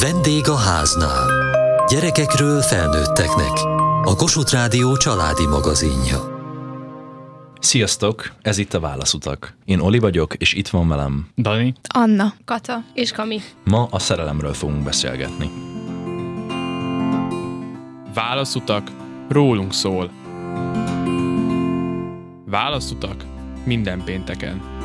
Vendég a háznál. Gyerekekről felnőtteknek. A Kossuth Rádió családi magazinja. Sziasztok, ez itt a Válaszutak. Én Oli vagyok, és itt van velem. Dani, Anna. Kata és Kami. Ma a szerelemről fogunk beszélgetni. válaszutak, rólunk szól. Válaszutak minden pénteken.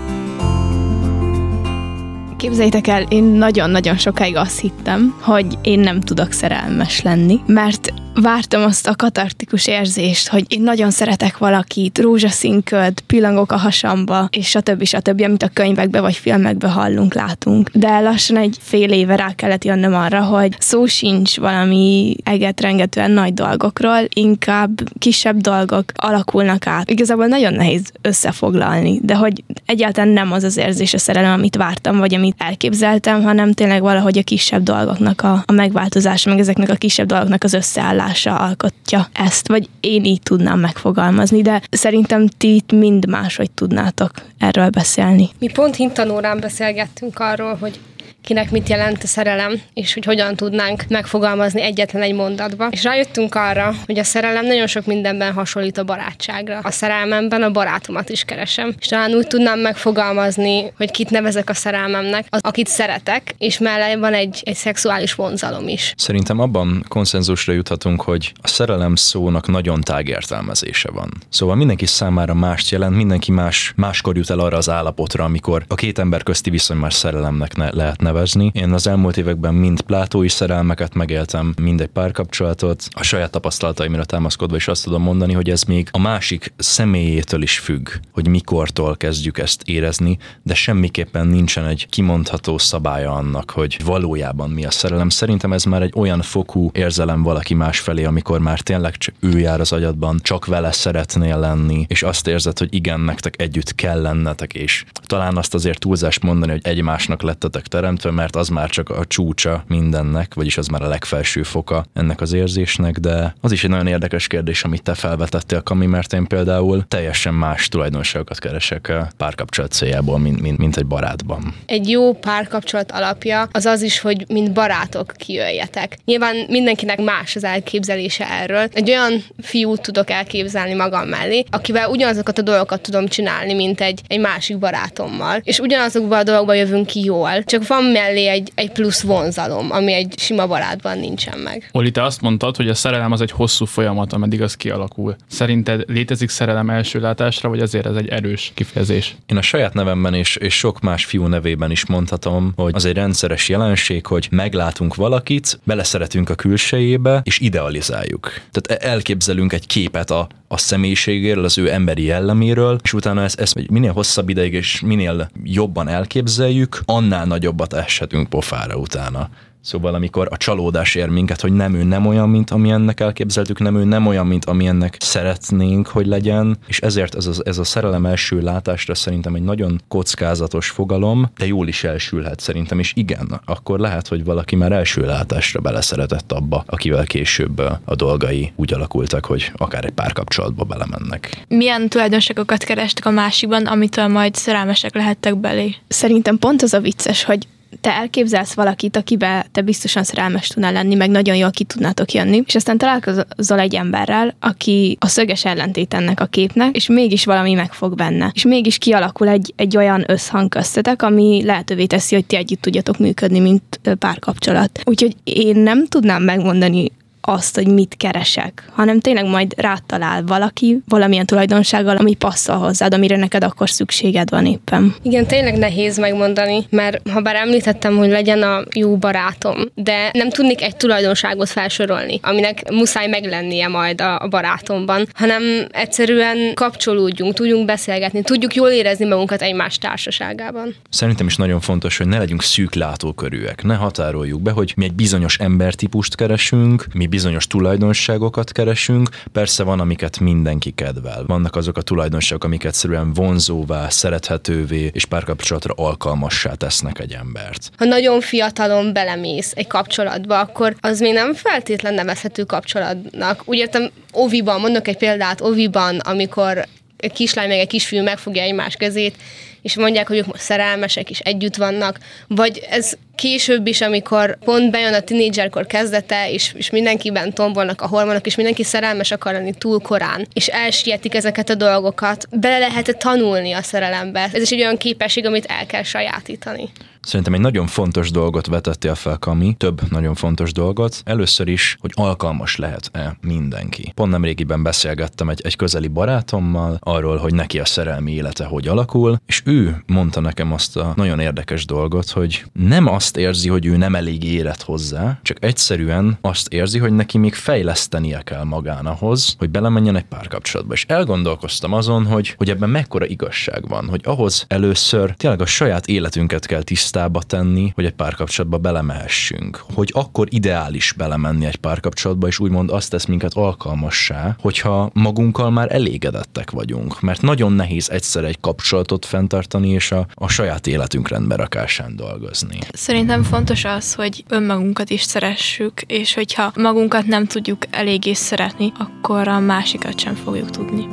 Képzeljétek el, én nagyon-nagyon sokáig azt hittem, hogy én nem tudok szerelmes lenni, mert vártam azt a katartikus érzést, hogy én nagyon szeretek valakit, rózsaszín köd, pillangok a hasamba, és stb. stb., amit a könyvekbe vagy filmekbe hallunk, látunk. De lassan egy fél éve rá kellett jönnöm arra, hogy szó sincs valami egetrengetően nagy dolgokról, inkább kisebb dolgok alakulnak át. Igazából nagyon nehéz összefoglalni, de hogy egyáltalán nem az az érzés a szerelem, amit vártam, vagy amit elképzeltem, hanem tényleg valahogy a kisebb dolgoknak a, a megváltozása, meg ezeknek a kisebb dolgoknak az összeállása alkotja ezt, vagy én így tudnám megfogalmazni, de szerintem ti itt mind máshogy tudnátok erről beszélni. Mi pont hintanórán beszélgettünk arról, hogy kinek mit jelent a szerelem, és hogy hogyan tudnánk megfogalmazni egyetlen egy mondatba. És rájöttünk arra, hogy a szerelem nagyon sok mindenben hasonlít a barátságra. A szerelmemben a barátomat is keresem. És talán úgy tudnám megfogalmazni, hogy kit nevezek a szerelmemnek, az, akit szeretek, és mellé van egy, egy szexuális vonzalom is. Szerintem abban konszenzusra juthatunk, hogy a szerelem szónak nagyon tág értelmezése van. Szóval mindenki számára mást jelent, mindenki más, máskor jut el arra az állapotra, amikor a két ember közti viszony már szerelemnek ne, lehet nevezni. Én az elmúlt években mind plátói szerelmeket megéltem, mind egy párkapcsolatot. A saját tapasztalataimra támaszkodva is azt tudom mondani, hogy ez még a másik személyétől is függ, hogy mikortól kezdjük ezt érezni, de semmiképpen nincsen egy kimondható szabálya annak, hogy valójában mi a szerelem. Szerintem ez már egy olyan fokú érzelem valaki más felé, amikor már tényleg csak ő jár az agyadban, csak vele szeretnél lenni, és azt érzed, hogy igen, nektek együtt kell lennetek, és talán azt azért túlzást mondani, hogy egymásnak lettetek teremtve, mert az már csak a csúcsa mindennek, vagyis az már a legfelső foka ennek az érzésnek, de az is egy nagyon érdekes kérdés, amit te felvetettél, Kami, mert én például teljesen más tulajdonságokat keresek párkapcsolat céljából, mint, mint, mint egy barátban. Egy jó párkapcsolat alapja az az is, hogy mint barátok kijöjjetek. Nyilván mindenkinek más az elképzelése erről. Egy olyan fiút tudok elképzelni magam mellé, akivel ugyanazokat a dolgokat tudom csinálni, mint egy, egy másik barátommal. És ugyanazokban a dolgokban jövünk ki jól, csak van mellé egy, egy plusz vonzalom, ami egy sima barátban nincsen meg. Oli, te azt mondtad, hogy a szerelem az egy hosszú folyamat, ameddig az kialakul. Szerinted létezik szerelem első látásra, vagy azért ez egy erős kifejezés? Én a saját nevemben és, és sok más fiú nevében is mondhatom, hogy az egy rendszeres jelenség, hogy meglátunk valakit, beleszeretünk a külsejébe, és idealizáljuk. Tehát e- elképzelünk egy képet a, a személyiségéről, az ő emberi jelleméről, és utána ezt, ezt minél hosszabb ideig és minél jobban elképzeljük, annál nagyobbat eshetünk pofára utána. Szóval amikor a csalódás ér minket, hogy nem ő nem olyan, mint amilyennek elképzeltük, nem ő nem olyan, mint amilyennek szeretnénk, hogy legyen, és ezért ez, az, ez a szerelem első látásra szerintem egy nagyon kockázatos fogalom, de jól is elsülhet szerintem, és igen, akkor lehet, hogy valaki már első látásra beleszeretett abba, akivel később a dolgai úgy alakultak, hogy akár egy párkapcsolatba belemennek. Milyen tulajdonságokat kerestek a másikban, amitől majd szerelmesek lehettek belé? Szerintem pont az a vicces, hogy te elképzelsz valakit, akibe te biztosan szerelmes tudnál lenni, meg nagyon jól ki tudnátok jönni, és aztán találkozol egy emberrel, aki a szöges ellentét ennek a képnek, és mégis valami megfog benne. És mégis kialakul egy, egy olyan összhang köztetek, ami lehetővé teszi, hogy ti együtt tudjatok működni, mint párkapcsolat. Úgyhogy én nem tudnám megmondani azt, hogy mit keresek, hanem tényleg majd rátalál valaki valamilyen tulajdonsággal, ami passzol hozzád, amire neked akkor szükséged van éppen. Igen, tényleg nehéz megmondani, mert ha bár említettem, hogy legyen a jó barátom, de nem tudnék egy tulajdonságot felsorolni, aminek muszáj meglennie majd a, a barátomban, hanem egyszerűen kapcsolódjunk, tudjunk beszélgetni, tudjuk jól érezni magunkat egymás társaságában. Szerintem is nagyon fontos, hogy ne legyünk szűk látókörűek, ne határoljuk be, hogy mi egy bizonyos embertípust keresünk, mi bizonyos tulajdonságokat keresünk, persze van, amiket mindenki kedvel. Vannak azok a tulajdonságok, amik egyszerűen vonzóvá, szerethetővé és párkapcsolatra alkalmassá tesznek egy embert. Ha nagyon fiatalon belemész egy kapcsolatba, akkor az még nem feltétlen nevezhető kapcsolatnak. Úgy értem, oviban, mondok egy példát, oviban, amikor egy kislány meg egy kisfiú megfogja egymás kezét, és mondják, hogy ők most szerelmesek, és együtt vannak, vagy ez később is, amikor pont bejön a tinédzserkor kezdete, és, és mindenkiben tombolnak a hormonok, és mindenki szerelmes akar lenni túl korán, és elsietik ezeket a dolgokat, bele lehet tanulni a szerelembe. Ez is egy olyan képesség, amit el kell sajátítani. Szerintem egy nagyon fontos dolgot vetettél fel, Kami, több nagyon fontos dolgot. Először is, hogy alkalmas lehet-e mindenki. Pont nemrégiben beszélgettem egy, egy közeli barátommal arról, hogy neki a szerelmi élete hogy alakul, és ő mondta nekem azt a nagyon érdekes dolgot, hogy nem azt érzi, hogy ő nem elég érett hozzá, csak egyszerűen azt érzi, hogy neki még fejlesztenie kell magán ahhoz, hogy belemenjen egy párkapcsolatba. És elgondolkoztam azon, hogy, hogy ebben mekkora igazság van, hogy ahhoz először tényleg a saját életünket kell tisztába tenni, hogy egy párkapcsolatba belemehessünk. Hogy akkor ideális belemenni egy párkapcsolatba, és úgymond azt tesz minket alkalmassá, hogyha magunkkal már elégedettek vagyunk. Mert nagyon nehéz egyszer egy kapcsolatot fenntartani, és a, a saját életünk rendbe rakásán dolgozni. Szerintem fontos az, hogy önmagunkat is szeressük, és hogyha magunkat nem tudjuk eléggé szeretni, akkor a másikat sem fogjuk tudni.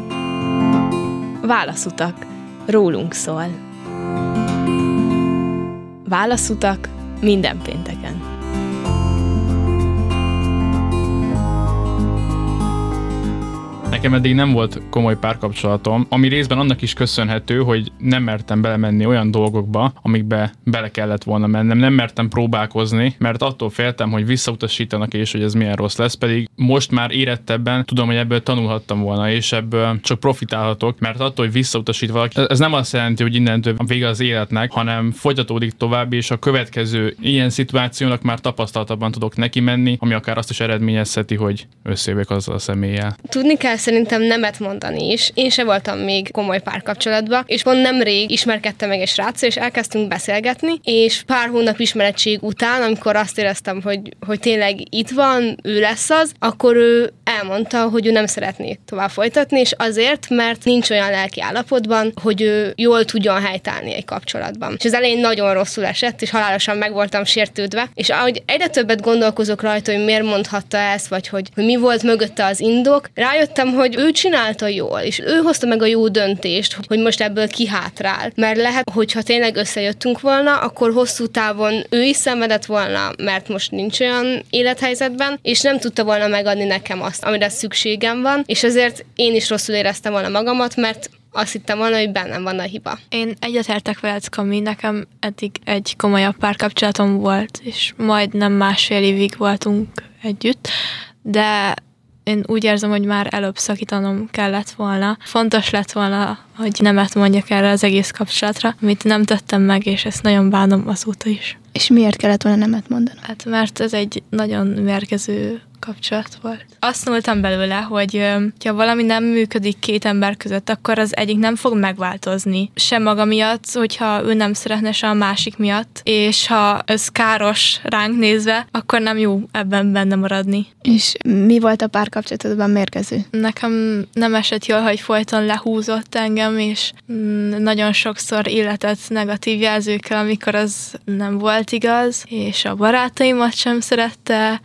Válaszutak. Rólunk szól. Válaszutak minden pénteken. Nekem eddig nem volt komoly párkapcsolatom, ami részben annak is köszönhető, hogy nem mertem belemenni olyan dolgokba, amikbe bele kellett volna mennem. Nem mertem próbálkozni, mert attól féltem, hogy visszautasítanak és hogy ez milyen rossz lesz, pedig most már érettebben tudom, hogy ebből tanulhattam volna, és ebből csak profitálhatok, mert attól, hogy visszautasít valaki, ez nem azt jelenti, hogy innentől vége az életnek, hanem folytatódik tovább, és a következő ilyen szituációnak már tapasztaltabban tudok neki menni, ami akár azt is eredményezheti, hogy összejövök azzal a személlyel. Tudni kell szerintem nemet mondani is. Én se voltam még komoly párkapcsolatban, és pont nemrég ismerkedtem meg egy sráccal, és elkezdtünk beszélgetni, és pár hónap ismeretség után, amikor azt éreztem, hogy, hogy tényleg itt van, ő lesz az, akkor ő elmondta, hogy ő nem szeretné tovább folytatni, és azért, mert nincs olyan lelki állapotban, hogy ő jól tudjon helytállni egy kapcsolatban. És az elején nagyon rosszul esett, és halálosan meg voltam sértődve, és ahogy egyre többet gondolkozok rajta, hogy miért mondhatta ezt, vagy hogy, hogy mi volt mögötte az indok, rájöttem, hogy ő csinálta jól, és ő hozta meg a jó döntést, hogy most ebből kihátrál. Mert lehet, hogyha tényleg összejöttünk volna, akkor hosszú távon ő is szenvedett volna, mert most nincs olyan élethelyzetben, és nem tudta volna megadni nekem azt, amire szükségem van, és ezért én is rosszul éreztem volna magamat, mert azt hittem volna, hogy bennem van a hiba. Én egyetértek veled, Kami, nekem eddig egy komolyabb párkapcsolatom volt, és majdnem másfél évig voltunk együtt, de én úgy érzem, hogy már előbb szakítanom kellett volna. Fontos lett volna, hogy nemet mondjak erre az egész kapcsolatra, amit nem tettem meg, és ezt nagyon bánom azóta is. És miért kellett volna nemet mondani? Hát mert ez egy nagyon mérgező kapcsolat volt. Azt tanultam belőle, hogy ha valami nem működik két ember között, akkor az egyik nem fog megváltozni. Sem maga miatt, hogyha ő nem szeretne, se a másik miatt, és ha ez káros ránk nézve, akkor nem jó ebben benne maradni. És mi volt a párkapcsolatodban mérgező? Nekem nem esett jól, hogy folyton lehúzott engem, és mm, nagyon sokszor illetett negatív jelzőkkel, amikor az nem volt igaz, és a barátaimat sem szerette,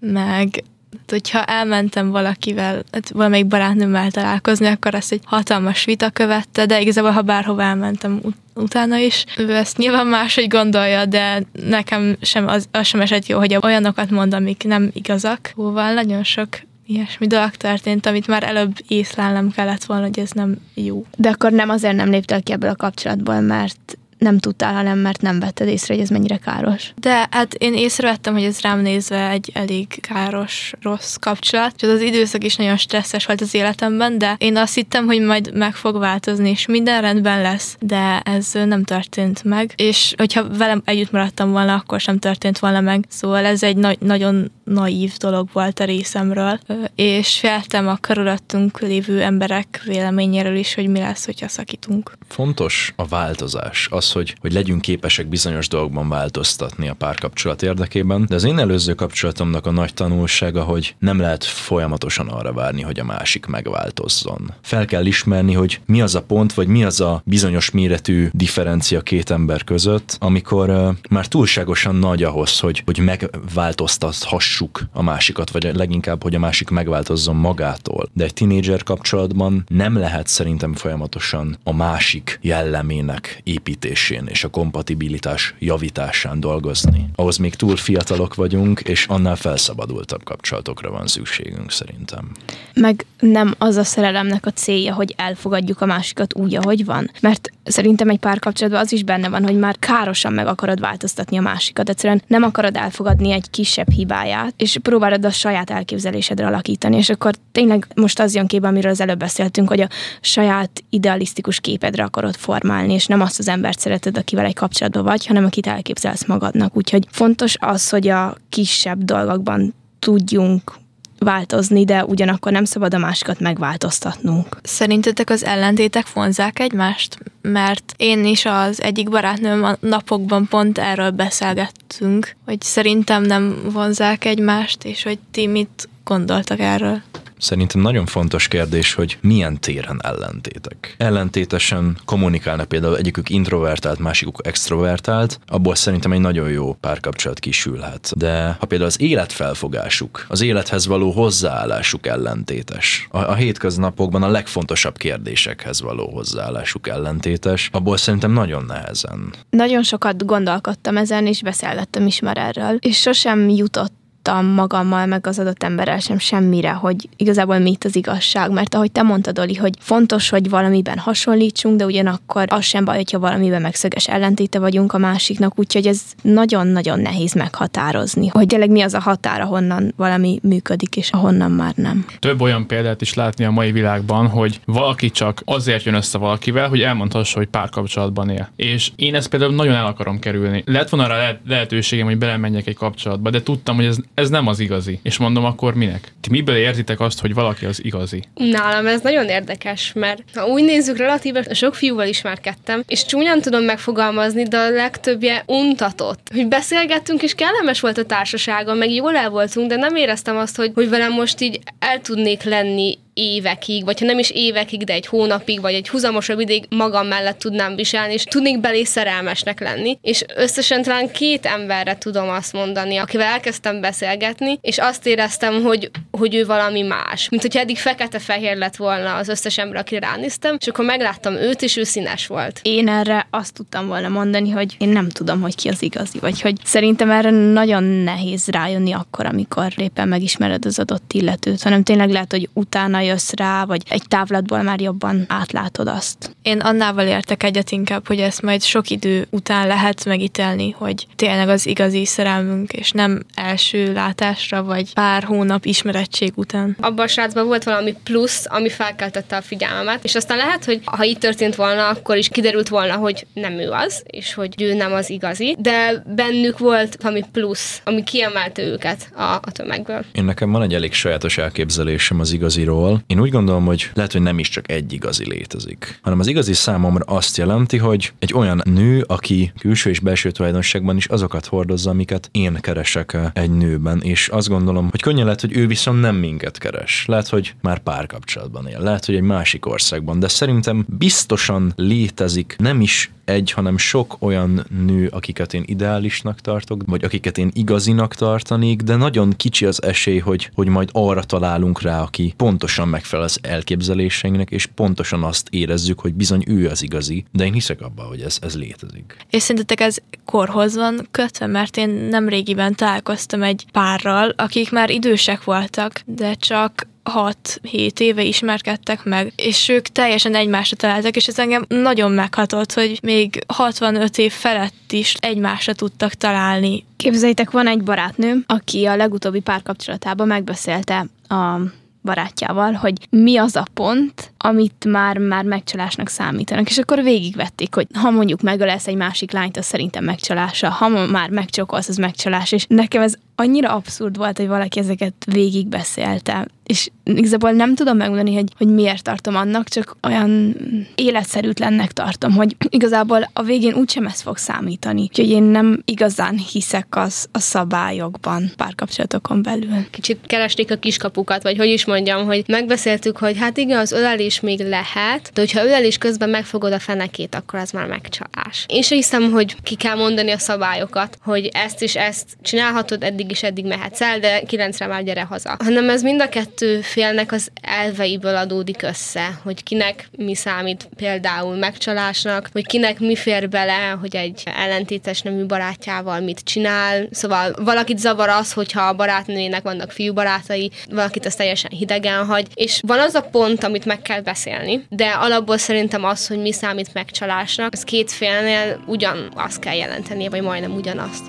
meg hogyha elmentem valakivel, hát valamelyik barátnőmmel találkozni, akkor ezt egy hatalmas vita követte, de igazából ha bárhova elmentem ut- utána is, ő ezt nyilván máshogy gondolja, de nekem sem az, az sem esett jó, hogy olyanokat mond, amik nem igazak. Szóval nagyon sok ilyesmi dolog történt, amit már előbb észlelnem kellett volna, hogy ez nem jó. De akkor nem azért nem léptél ki ebből a kapcsolatból, mert nem tudtál, hanem mert nem vetted észre, hogy ez mennyire káros. De hát én észrevettem, hogy ez rám nézve egy elég káros, rossz kapcsolat, és az, az időszak is nagyon stresszes volt az életemben, de én azt hittem, hogy majd meg fog változni, és minden rendben lesz, de ez nem történt meg, és hogyha velem együtt maradtam volna, akkor sem történt volna meg, szóval ez egy na- nagyon naív dolog volt a részemről, és féltem a körülöttünk lévő emberek véleményéről is, hogy mi lesz, hogyha szakítunk. Fontos a változás, az, hogy, hogy legyünk képesek bizonyos dolgokban változtatni a párkapcsolat érdekében, de az én előző kapcsolatomnak a nagy tanulsága, hogy nem lehet folyamatosan arra várni, hogy a másik megváltozzon. Fel kell ismerni, hogy mi az a pont, vagy mi az a bizonyos méretű differencia két ember között, amikor uh, már túlságosan nagy ahhoz, hogy, hogy megváltoztathass változtassuk a másikat, vagy leginkább, hogy a másik megváltozzon magától. De egy tinédzser kapcsolatban nem lehet szerintem folyamatosan a másik jellemének építésén és a kompatibilitás javításán dolgozni. Ahhoz még túl fiatalok vagyunk, és annál felszabadultabb kapcsolatokra van szükségünk szerintem. Meg nem az a szerelemnek a célja, hogy elfogadjuk a másikat úgy, ahogy van. Mert szerintem egy párkapcsolatban az is benne van, hogy már károsan meg akarod változtatni a másikat. Egyszerűen nem akarod elfogadni egy kisebb hibáját, és próbálod a saját elképzelésedre alakítani, és akkor tényleg most az jön képbe, amiről az előbb beszéltünk, hogy a saját idealisztikus képedre akarod formálni, és nem azt az embert szereted, akivel egy kapcsolatban vagy, hanem akit elképzelsz magadnak. Úgyhogy fontos az, hogy a kisebb dolgokban tudjunk változni, de ugyanakkor nem szabad a másikat megváltoztatnunk. Szerintetek az ellentétek vonzák egymást? Mert én is az egyik barátnőm a napokban pont erről beszélgettünk, hogy szerintem nem vonzák egymást, és hogy ti mit gondoltak erről? Szerintem nagyon fontos kérdés, hogy milyen téren ellentétek. Ellentétesen kommunikálnak például egyikük introvertált, másikuk extrovertált, abból szerintem egy nagyon jó párkapcsolat kisülhet. De ha például az életfelfogásuk, az élethez való hozzáállásuk ellentétes, a, a hétköznapokban a legfontosabb kérdésekhez való hozzáállásuk ellentétes, abból szerintem nagyon nehezen. Nagyon sokat gondolkodtam ezen, és beszélgettem is már erről, és sosem jutott tudtam magammal, meg az adott emberrel sem semmire, hogy igazából mit az igazság, mert ahogy te mondtad, Oli, hogy fontos, hogy valamiben hasonlítsunk, de ugyanakkor az sem baj, hogyha valamiben megszöges ellentéte vagyunk a másiknak, úgyhogy ez nagyon-nagyon nehéz meghatározni, hogy tényleg mi az a határ, ahonnan valami működik, és ahonnan már nem. Több olyan példát is látni a mai világban, hogy valaki csak azért jön össze valakivel, hogy elmondhassa, hogy párkapcsolatban él. És én ezt például nagyon el akarom kerülni. Lehet volna rá lehetőségem, hogy belemenjek egy kapcsolatba, de tudtam, hogy ez ez nem az igazi. És mondom, akkor minek? Ti miből értitek azt, hogy valaki az igazi? Nálam ez nagyon érdekes, mert ha úgy nézzük, relatíve sok fiúval ismerkedtem, és csúnyan tudom megfogalmazni, de a legtöbbje untatott. Hogy beszélgettünk, és kellemes volt a társasága, meg jól el voltunk, de nem éreztem azt, hogy, hogy velem most így el tudnék lenni évekig, vagy ha nem is évekig, de egy hónapig, vagy egy húzamosabb ideig magam mellett tudnám viselni, és tudnék belé szerelmesnek lenni. És összesen talán két emberre tudom azt mondani, akivel elkezdtem beszélgetni, és azt éreztem, hogy, hogy ő valami más. Mint hogyha eddig fekete-fehér lett volna az összes ember, akire ránéztem, és akkor megláttam őt, és ő színes volt. Én erre azt tudtam volna mondani, hogy én nem tudom, hogy ki az igazi, vagy hogy szerintem erre nagyon nehéz rájönni akkor, amikor éppen megismered az adott illetőt, hanem tényleg lehet, hogy utána jössz rá, vagy egy távlatból már jobban átlátod azt. Én annával értek egyet inkább, hogy ezt majd sok idő után lehet megítelni, hogy tényleg az igazi szerelmünk, és nem első látásra, vagy pár hónap ismerettség után. Abban a srácban volt valami plusz, ami felkeltette a figyelmemet, és aztán lehet, hogy ha így történt volna, akkor is kiderült volna, hogy nem ő az, és hogy ő nem az igazi, de bennük volt valami plusz, ami kiemelte őket a, a tömegből. Én nekem van egy elég sajátos elképzelésem az igaziról, én úgy gondolom, hogy lehet, hogy nem is csak egy igazi létezik, hanem az igazi számomra azt jelenti, hogy egy olyan nő, aki külső és belső tulajdonságban is azokat hordozza, amiket én keresek egy nőben, és azt gondolom, hogy könnyen lehet, hogy ő viszont nem minket keres. Lehet, hogy már párkapcsolatban él, lehet, hogy egy másik országban, de szerintem biztosan létezik nem is egy, hanem sok olyan nő, akiket én ideálisnak tartok, vagy akiket én igazinak tartanék, de nagyon kicsi az esély, hogy, hogy majd arra találunk rá, aki pontosan megfelel az elképzeléseinknek, és pontosan azt érezzük, hogy bizony ő az igazi, de én hiszek abban, hogy ez, ez létezik. És szerintetek ez korhoz van kötve, mert én nem régiben találkoztam egy párral, akik már idősek voltak, de csak 6-7 éve ismerkedtek meg, és ők teljesen egymásra találtak, és ez engem nagyon meghatott, hogy még 65 év felett is egymásra tudtak találni. Képzeljétek, van egy barátnőm, aki a legutóbbi párkapcsolatában megbeszélte a barátjával, hogy mi az a pont, amit már, már megcsalásnak számítanak. És akkor végigvették, hogy ha mondjuk megölesz egy másik lányt, az szerintem megcsalása, ha már megcsokolsz, az megcsalás. És nekem ez annyira abszurd volt, hogy valaki ezeket végigbeszélte. És igazából nem tudom megmondani, hogy, hogy miért tartom annak, csak olyan életszerűtlennek tartom, hogy igazából a végén úgysem ez fog számítani. Úgyhogy én nem igazán hiszek az a szabályokban párkapcsolatokon belül. Kicsit keresték a kiskapukat, vagy hogy is mondjam, hogy megbeszéltük, hogy hát igen, az ölelés még lehet, de hogyha ölelés közben megfogod a fenekét, akkor az már megcsalás. Én sem hiszem, hogy ki kell mondani a szabályokat, hogy ezt és ezt csinálhatod, eddig is eddig mehetsz el, de kilencre már gyere haza. Hanem ez mind a kettő félnek az elveiből adódik össze, hogy kinek mi számít például megcsalásnak, hogy kinek mi fér bele, hogy egy ellentétes nemű barátjával mit csinál. Szóval valakit zavar az, hogyha a barátnőjének vannak fiú barátai, valakit az teljesen hidegen hagy, és van az a pont, amit meg kell beszélni, de alapból szerintem az, hogy mi számít megcsalásnak, ez két félnél ugyanazt kell jelentenie, vagy majdnem ugyanazt.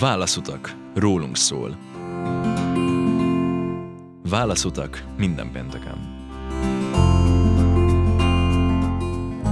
Válaszutak. Rólunk szól. Válaszutak minden pénteken.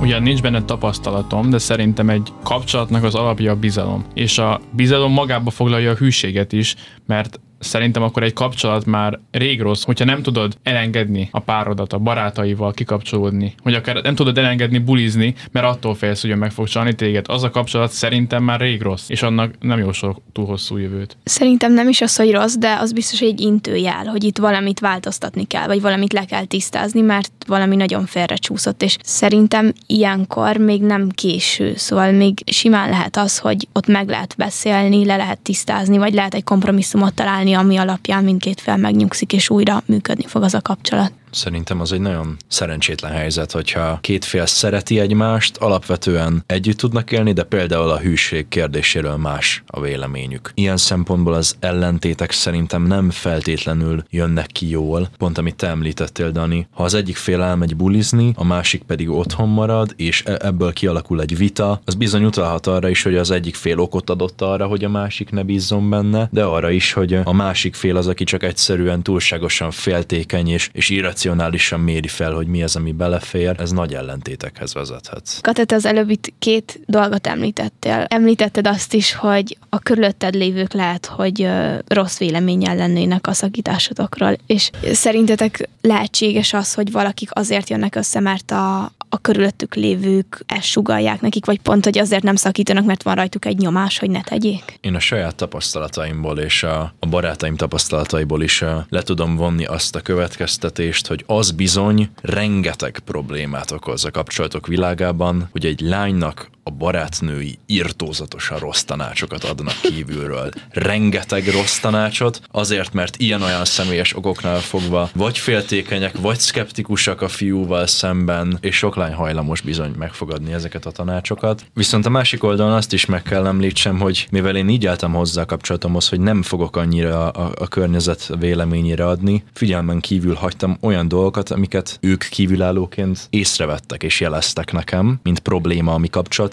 Ugyan nincs benne tapasztalatom, de szerintem egy kapcsolatnak az alapja a bizalom. És a bizalom magába foglalja a hűséget is, mert szerintem akkor egy kapcsolat már rég rossz, hogyha nem tudod elengedni a párodat, a barátaival kikapcsolódni, hogy akár nem tudod elengedni bulizni, mert attól félsz, hogy meg fog csalni téged. Az a kapcsolat szerintem már rég rossz, és annak nem jó sok túl hosszú jövőt. Szerintem nem is az, hogy rossz, de az biztos, egy intőjel, hogy itt valamit változtatni kell, vagy valamit le kell tisztázni, mert valami nagyon félrecsúszott, és szerintem ilyenkor még nem késő, szóval még simán lehet az, hogy ott meg lehet beszélni, le lehet tisztázni, vagy lehet egy kompromisszumot találni ami alapján mindkét fel megnyugszik, és újra működni fog az a kapcsolat. Szerintem az egy nagyon szerencsétlen helyzet, hogyha két fél szereti egymást, alapvetően együtt tudnak élni, de például a hűség kérdéséről más a véleményük. Ilyen szempontból az ellentétek szerintem nem feltétlenül jönnek ki jól, pont amit te említettél, Dani. Ha az egyik fél elmegy bulizni, a másik pedig otthon marad, és e- ebből kialakul egy vita, az bizony utalhat arra is, hogy az egyik fél okot adott arra, hogy a másik ne bízzon benne, de arra is, hogy a másik fél az, aki csak egyszerűen túlságosan féltékeny és, és racionálisan méri fel, hogy mi az, ami belefér, ez nagy ellentétekhez vezethet. Katet, az előbb itt két dolgot említettél. Említetted azt is, hogy a körülötted lévők lehet, hogy rossz véleménnyel lennének a szakításodokról, és szerintetek lehetséges az, hogy valakik azért jönnek össze, mert a, a körülöttük lévők ezt sugalják nekik, vagy pont, hogy azért nem szakítanak, mert van rajtuk egy nyomás, hogy ne tegyék? Én a saját tapasztalataimból és a, a barátaim tapasztalataiból is le tudom vonni azt a következtetést, hogy az bizony rengeteg problémát okoz a kapcsolatok világában, hogy egy lánynak a barátnői irtózatosan rossz tanácsokat adnak kívülről. Rengeteg rossz tanácsot, azért, mert ilyen-olyan személyes okoknál fogva vagy féltékenyek, vagy szkeptikusak a fiúval szemben, és sok lány hajlamos bizony megfogadni ezeket a tanácsokat. Viszont a másik oldalon azt is meg kell említsem, hogy mivel én így álltam hozzá a kapcsolatomhoz, hogy nem fogok annyira a, a környezet véleményére adni, figyelmen kívül hagytam olyan dolgokat, amiket ők kívülállóként észrevettek és jeleztek nekem, mint probléma a mi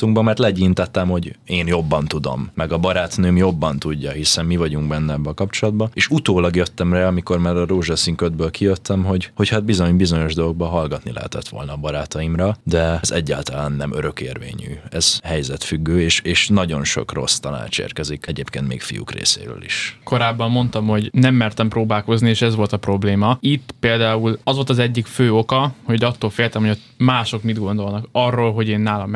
kapcsolatunkban, mert legyintettem, hogy én jobban tudom, meg a barátnőm jobban tudja, hiszen mi vagyunk benne ebbe a kapcsolatba. És utólag jöttem rá, amikor már a rózsaszín ködből kijöttem, hogy, hogy hát bizony bizonyos dolgokban hallgatni lehetett volna a barátaimra, de ez egyáltalán nem örökérvényű. Ez helyzetfüggő, és, és nagyon sok rossz tanács érkezik egyébként még fiúk részéről is. Korábban mondtam, hogy nem mertem próbálkozni, és ez volt a probléma. Itt például az volt az egyik fő oka, hogy attól féltem, hogy mások mit gondolnak arról, hogy én nálam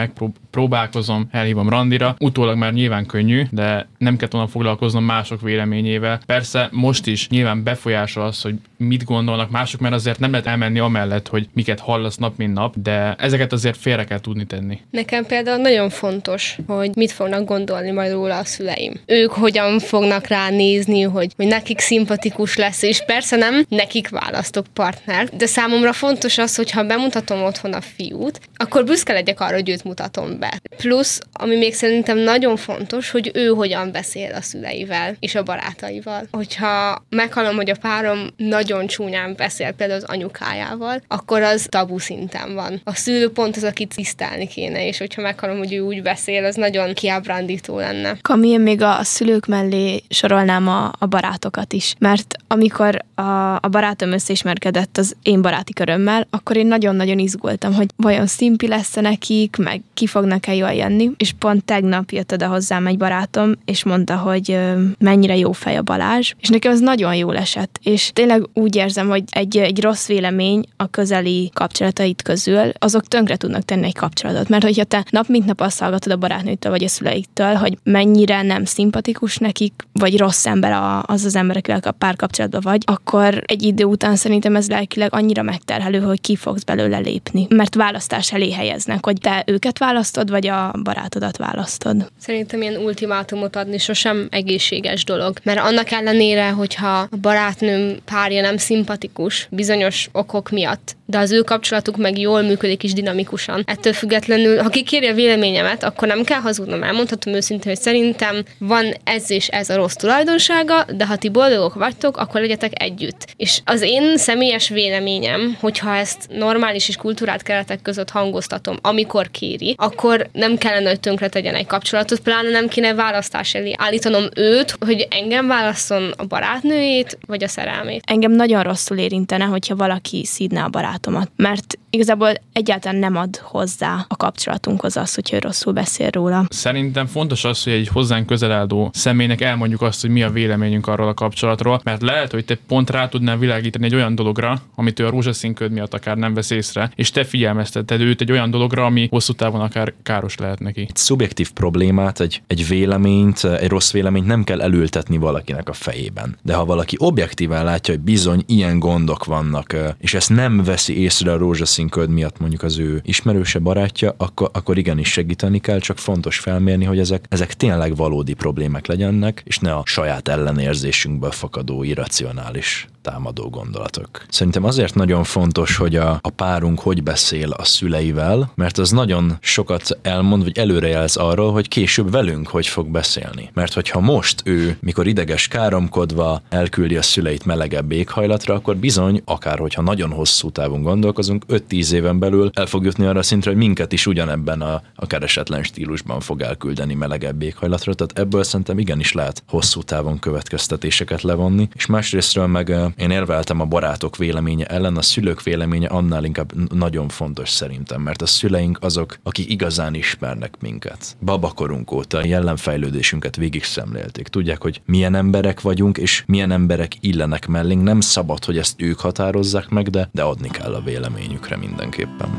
megpróbálkozom, elhívom randira. Utólag már nyilván könnyű, de nem kellett volna foglalkoznom mások véleményével. Persze most is nyilván befolyásol az, hogy mit gondolnak mások, mert azért nem lehet elmenni amellett, hogy miket hallasz nap, mint nap, de ezeket azért félre kell tudni tenni. Nekem például nagyon fontos, hogy mit fognak gondolni majd róla a szüleim. Ők hogyan fognak ránézni, hogy, hogy nekik szimpatikus lesz, és persze nem nekik választok partnert, de számomra fontos az, hogy ha bemutatom otthon a fiút, akkor büszke legyek arra, hogy őt mutatom be. Plusz, ami még szerintem nagyon fontos, hogy ő hogyan beszél a szüleivel és a barátaival. Hogyha meghallom, hogy a párom nagyon csúnyán beszél például az anyukájával, akkor az tabu szinten van. A szülő pont az, akit tisztelni kéne, és hogyha meghallom, hogy ő úgy beszél, az nagyon kiábrándító lenne. Kami, én még a szülők mellé sorolnám a, a barátokat is, mert amikor a, a barátom összeismerkedett az én baráti körömmel, akkor én nagyon-nagyon izgultam, hogy vajon szimpi lesz nekik, meg ki fognak-e jól jönni, és pont tegnap jött oda hozzám egy barátom, és mondta, hogy mennyire jó fej a Balázs, és nekem az nagyon jól esett, és tényleg úgy érzem, hogy egy, egy rossz vélemény a közeli kapcsolatait közül, azok tönkre tudnak tenni egy kapcsolatot, mert hogyha te nap mint nap azt hallgatod a barátnőtől vagy a szüleiktől, hogy mennyire nem szimpatikus nekik, vagy rossz ember az az ember, akivel a párkapcsolatban vagy, akkor egy idő után szerintem ez lelkileg annyira megterhelő, hogy ki fogsz belőle lépni. Mert választás elé helyeznek, hogy te őket választod, vagy vagy a barátodat választod. Szerintem ilyen ultimátumot adni sosem egészséges dolog, mert annak ellenére, hogyha a barátnőm párja nem szimpatikus bizonyos okok miatt, de az ő kapcsolatuk meg jól működik is dinamikusan. Ettől függetlenül, ha kikéri a véleményemet, akkor nem kell hazudnom, elmondhatom őszintén, hogy szerintem van ez és ez a rossz tulajdonsága, de ha ti boldogok vagytok, akkor legyetek együtt. És az én személyes véleményem, hogyha ezt normális és kultúrát keretek között hangoztatom, amikor kéri, akkor nem kellene, hogy tönkre tegyen egy kapcsolatot, pláne nem kéne választás elé állítanom őt, hogy engem válasszon a barátnőjét, vagy a szerelmét. Engem nagyon rosszul érintene, hogyha valaki szídne a barátomat, mert igazából egyáltalán nem ad hozzá a kapcsolatunkhoz az, hogy ő rosszul beszél róla. Szerintem fontos az, hogy egy hozzánk közel álló személynek elmondjuk azt, hogy mi a véleményünk arról a kapcsolatról, mert lehet, hogy te pont rá tudnál világítani egy olyan dologra, amit ő a rózsaszínköd miatt akár nem vesz észre, és te figyelmezteted őt egy olyan dologra, ami hosszú távon akár káros lehet neki. Egy szubjektív problémát, egy, egy véleményt, egy rossz véleményt nem kell elültetni valakinek a fejében. De ha valaki objektíven látja, hogy bizony ilyen gondok vannak, és ezt nem veszi észre a rózsaszínköd miatt mondjuk az ő ismerőse, barátja, akkor, akkor igenis segíteni kell, csak fontos felmérni, hogy ezek, ezek tényleg valódi problémák legyenek, és ne a saját ellenérzésünkből fakadó irracionális támadó gondolatok. Szerintem azért nagyon fontos, hogy a, a párunk hogy beszél a szüleivel, mert az nagyon sokat elmond, vagy előrejelz arról, hogy később velünk hogy fog beszélni. Mert hogyha most ő, mikor ideges káromkodva elküldi a szüleit melegebb éghajlatra, akkor bizony, akár hogyha nagyon hosszú távon gondolkozunk, 5-10 éven belül el fog jutni arra szintre, hogy minket is ugyanebben a, a keresetlen stílusban fog elküldeni melegebb éghajlatra. Tehát ebből szerintem igenis lehet hosszú távon következtetéseket levonni. És másrésztről meg én érveltem a barátok véleménye ellen, a szülők véleménye annál inkább nagyon fontos szerintem, mert a szüleink azok, akik igazán ismernek minket. Babakorunk óta a jelenfejlődésünket végig szemlélték. Tudják, hogy milyen emberek vagyunk, és milyen emberek illenek mellénk. Nem szabad, hogy ezt ők határozzák meg, de, de adni kell a véleményükre mindenképpen.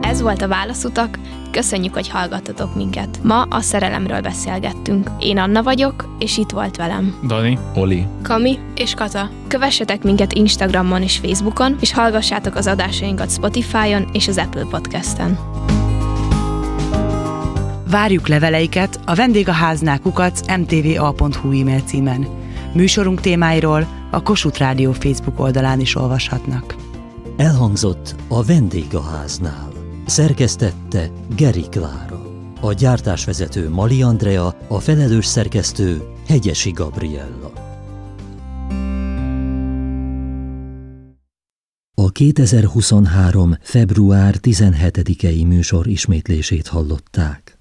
Ez volt a Válaszutak, köszönjük, hogy hallgattatok minket. Ma a szerelemről beszélgettünk. Én Anna vagyok, és itt volt velem. Dani. Oli. Kami. És Kata. Kövessetek minket Instagramon és Facebookon, és hallgassátok az adásainkat Spotify-on és az Apple Podcast-en. Várjuk leveleiket a vendégháznál kukac mtva.hu e-mail címen. Műsorunk témáiról a Kossuth Rádió Facebook oldalán is olvashatnak. Elhangzott a vendégháznál. Szerkesztette Geri Klára. A gyártásvezető Mali Andrea, a felelős szerkesztő Hegyesi Gabriella. A 2023. február 17-i műsor ismétlését hallották.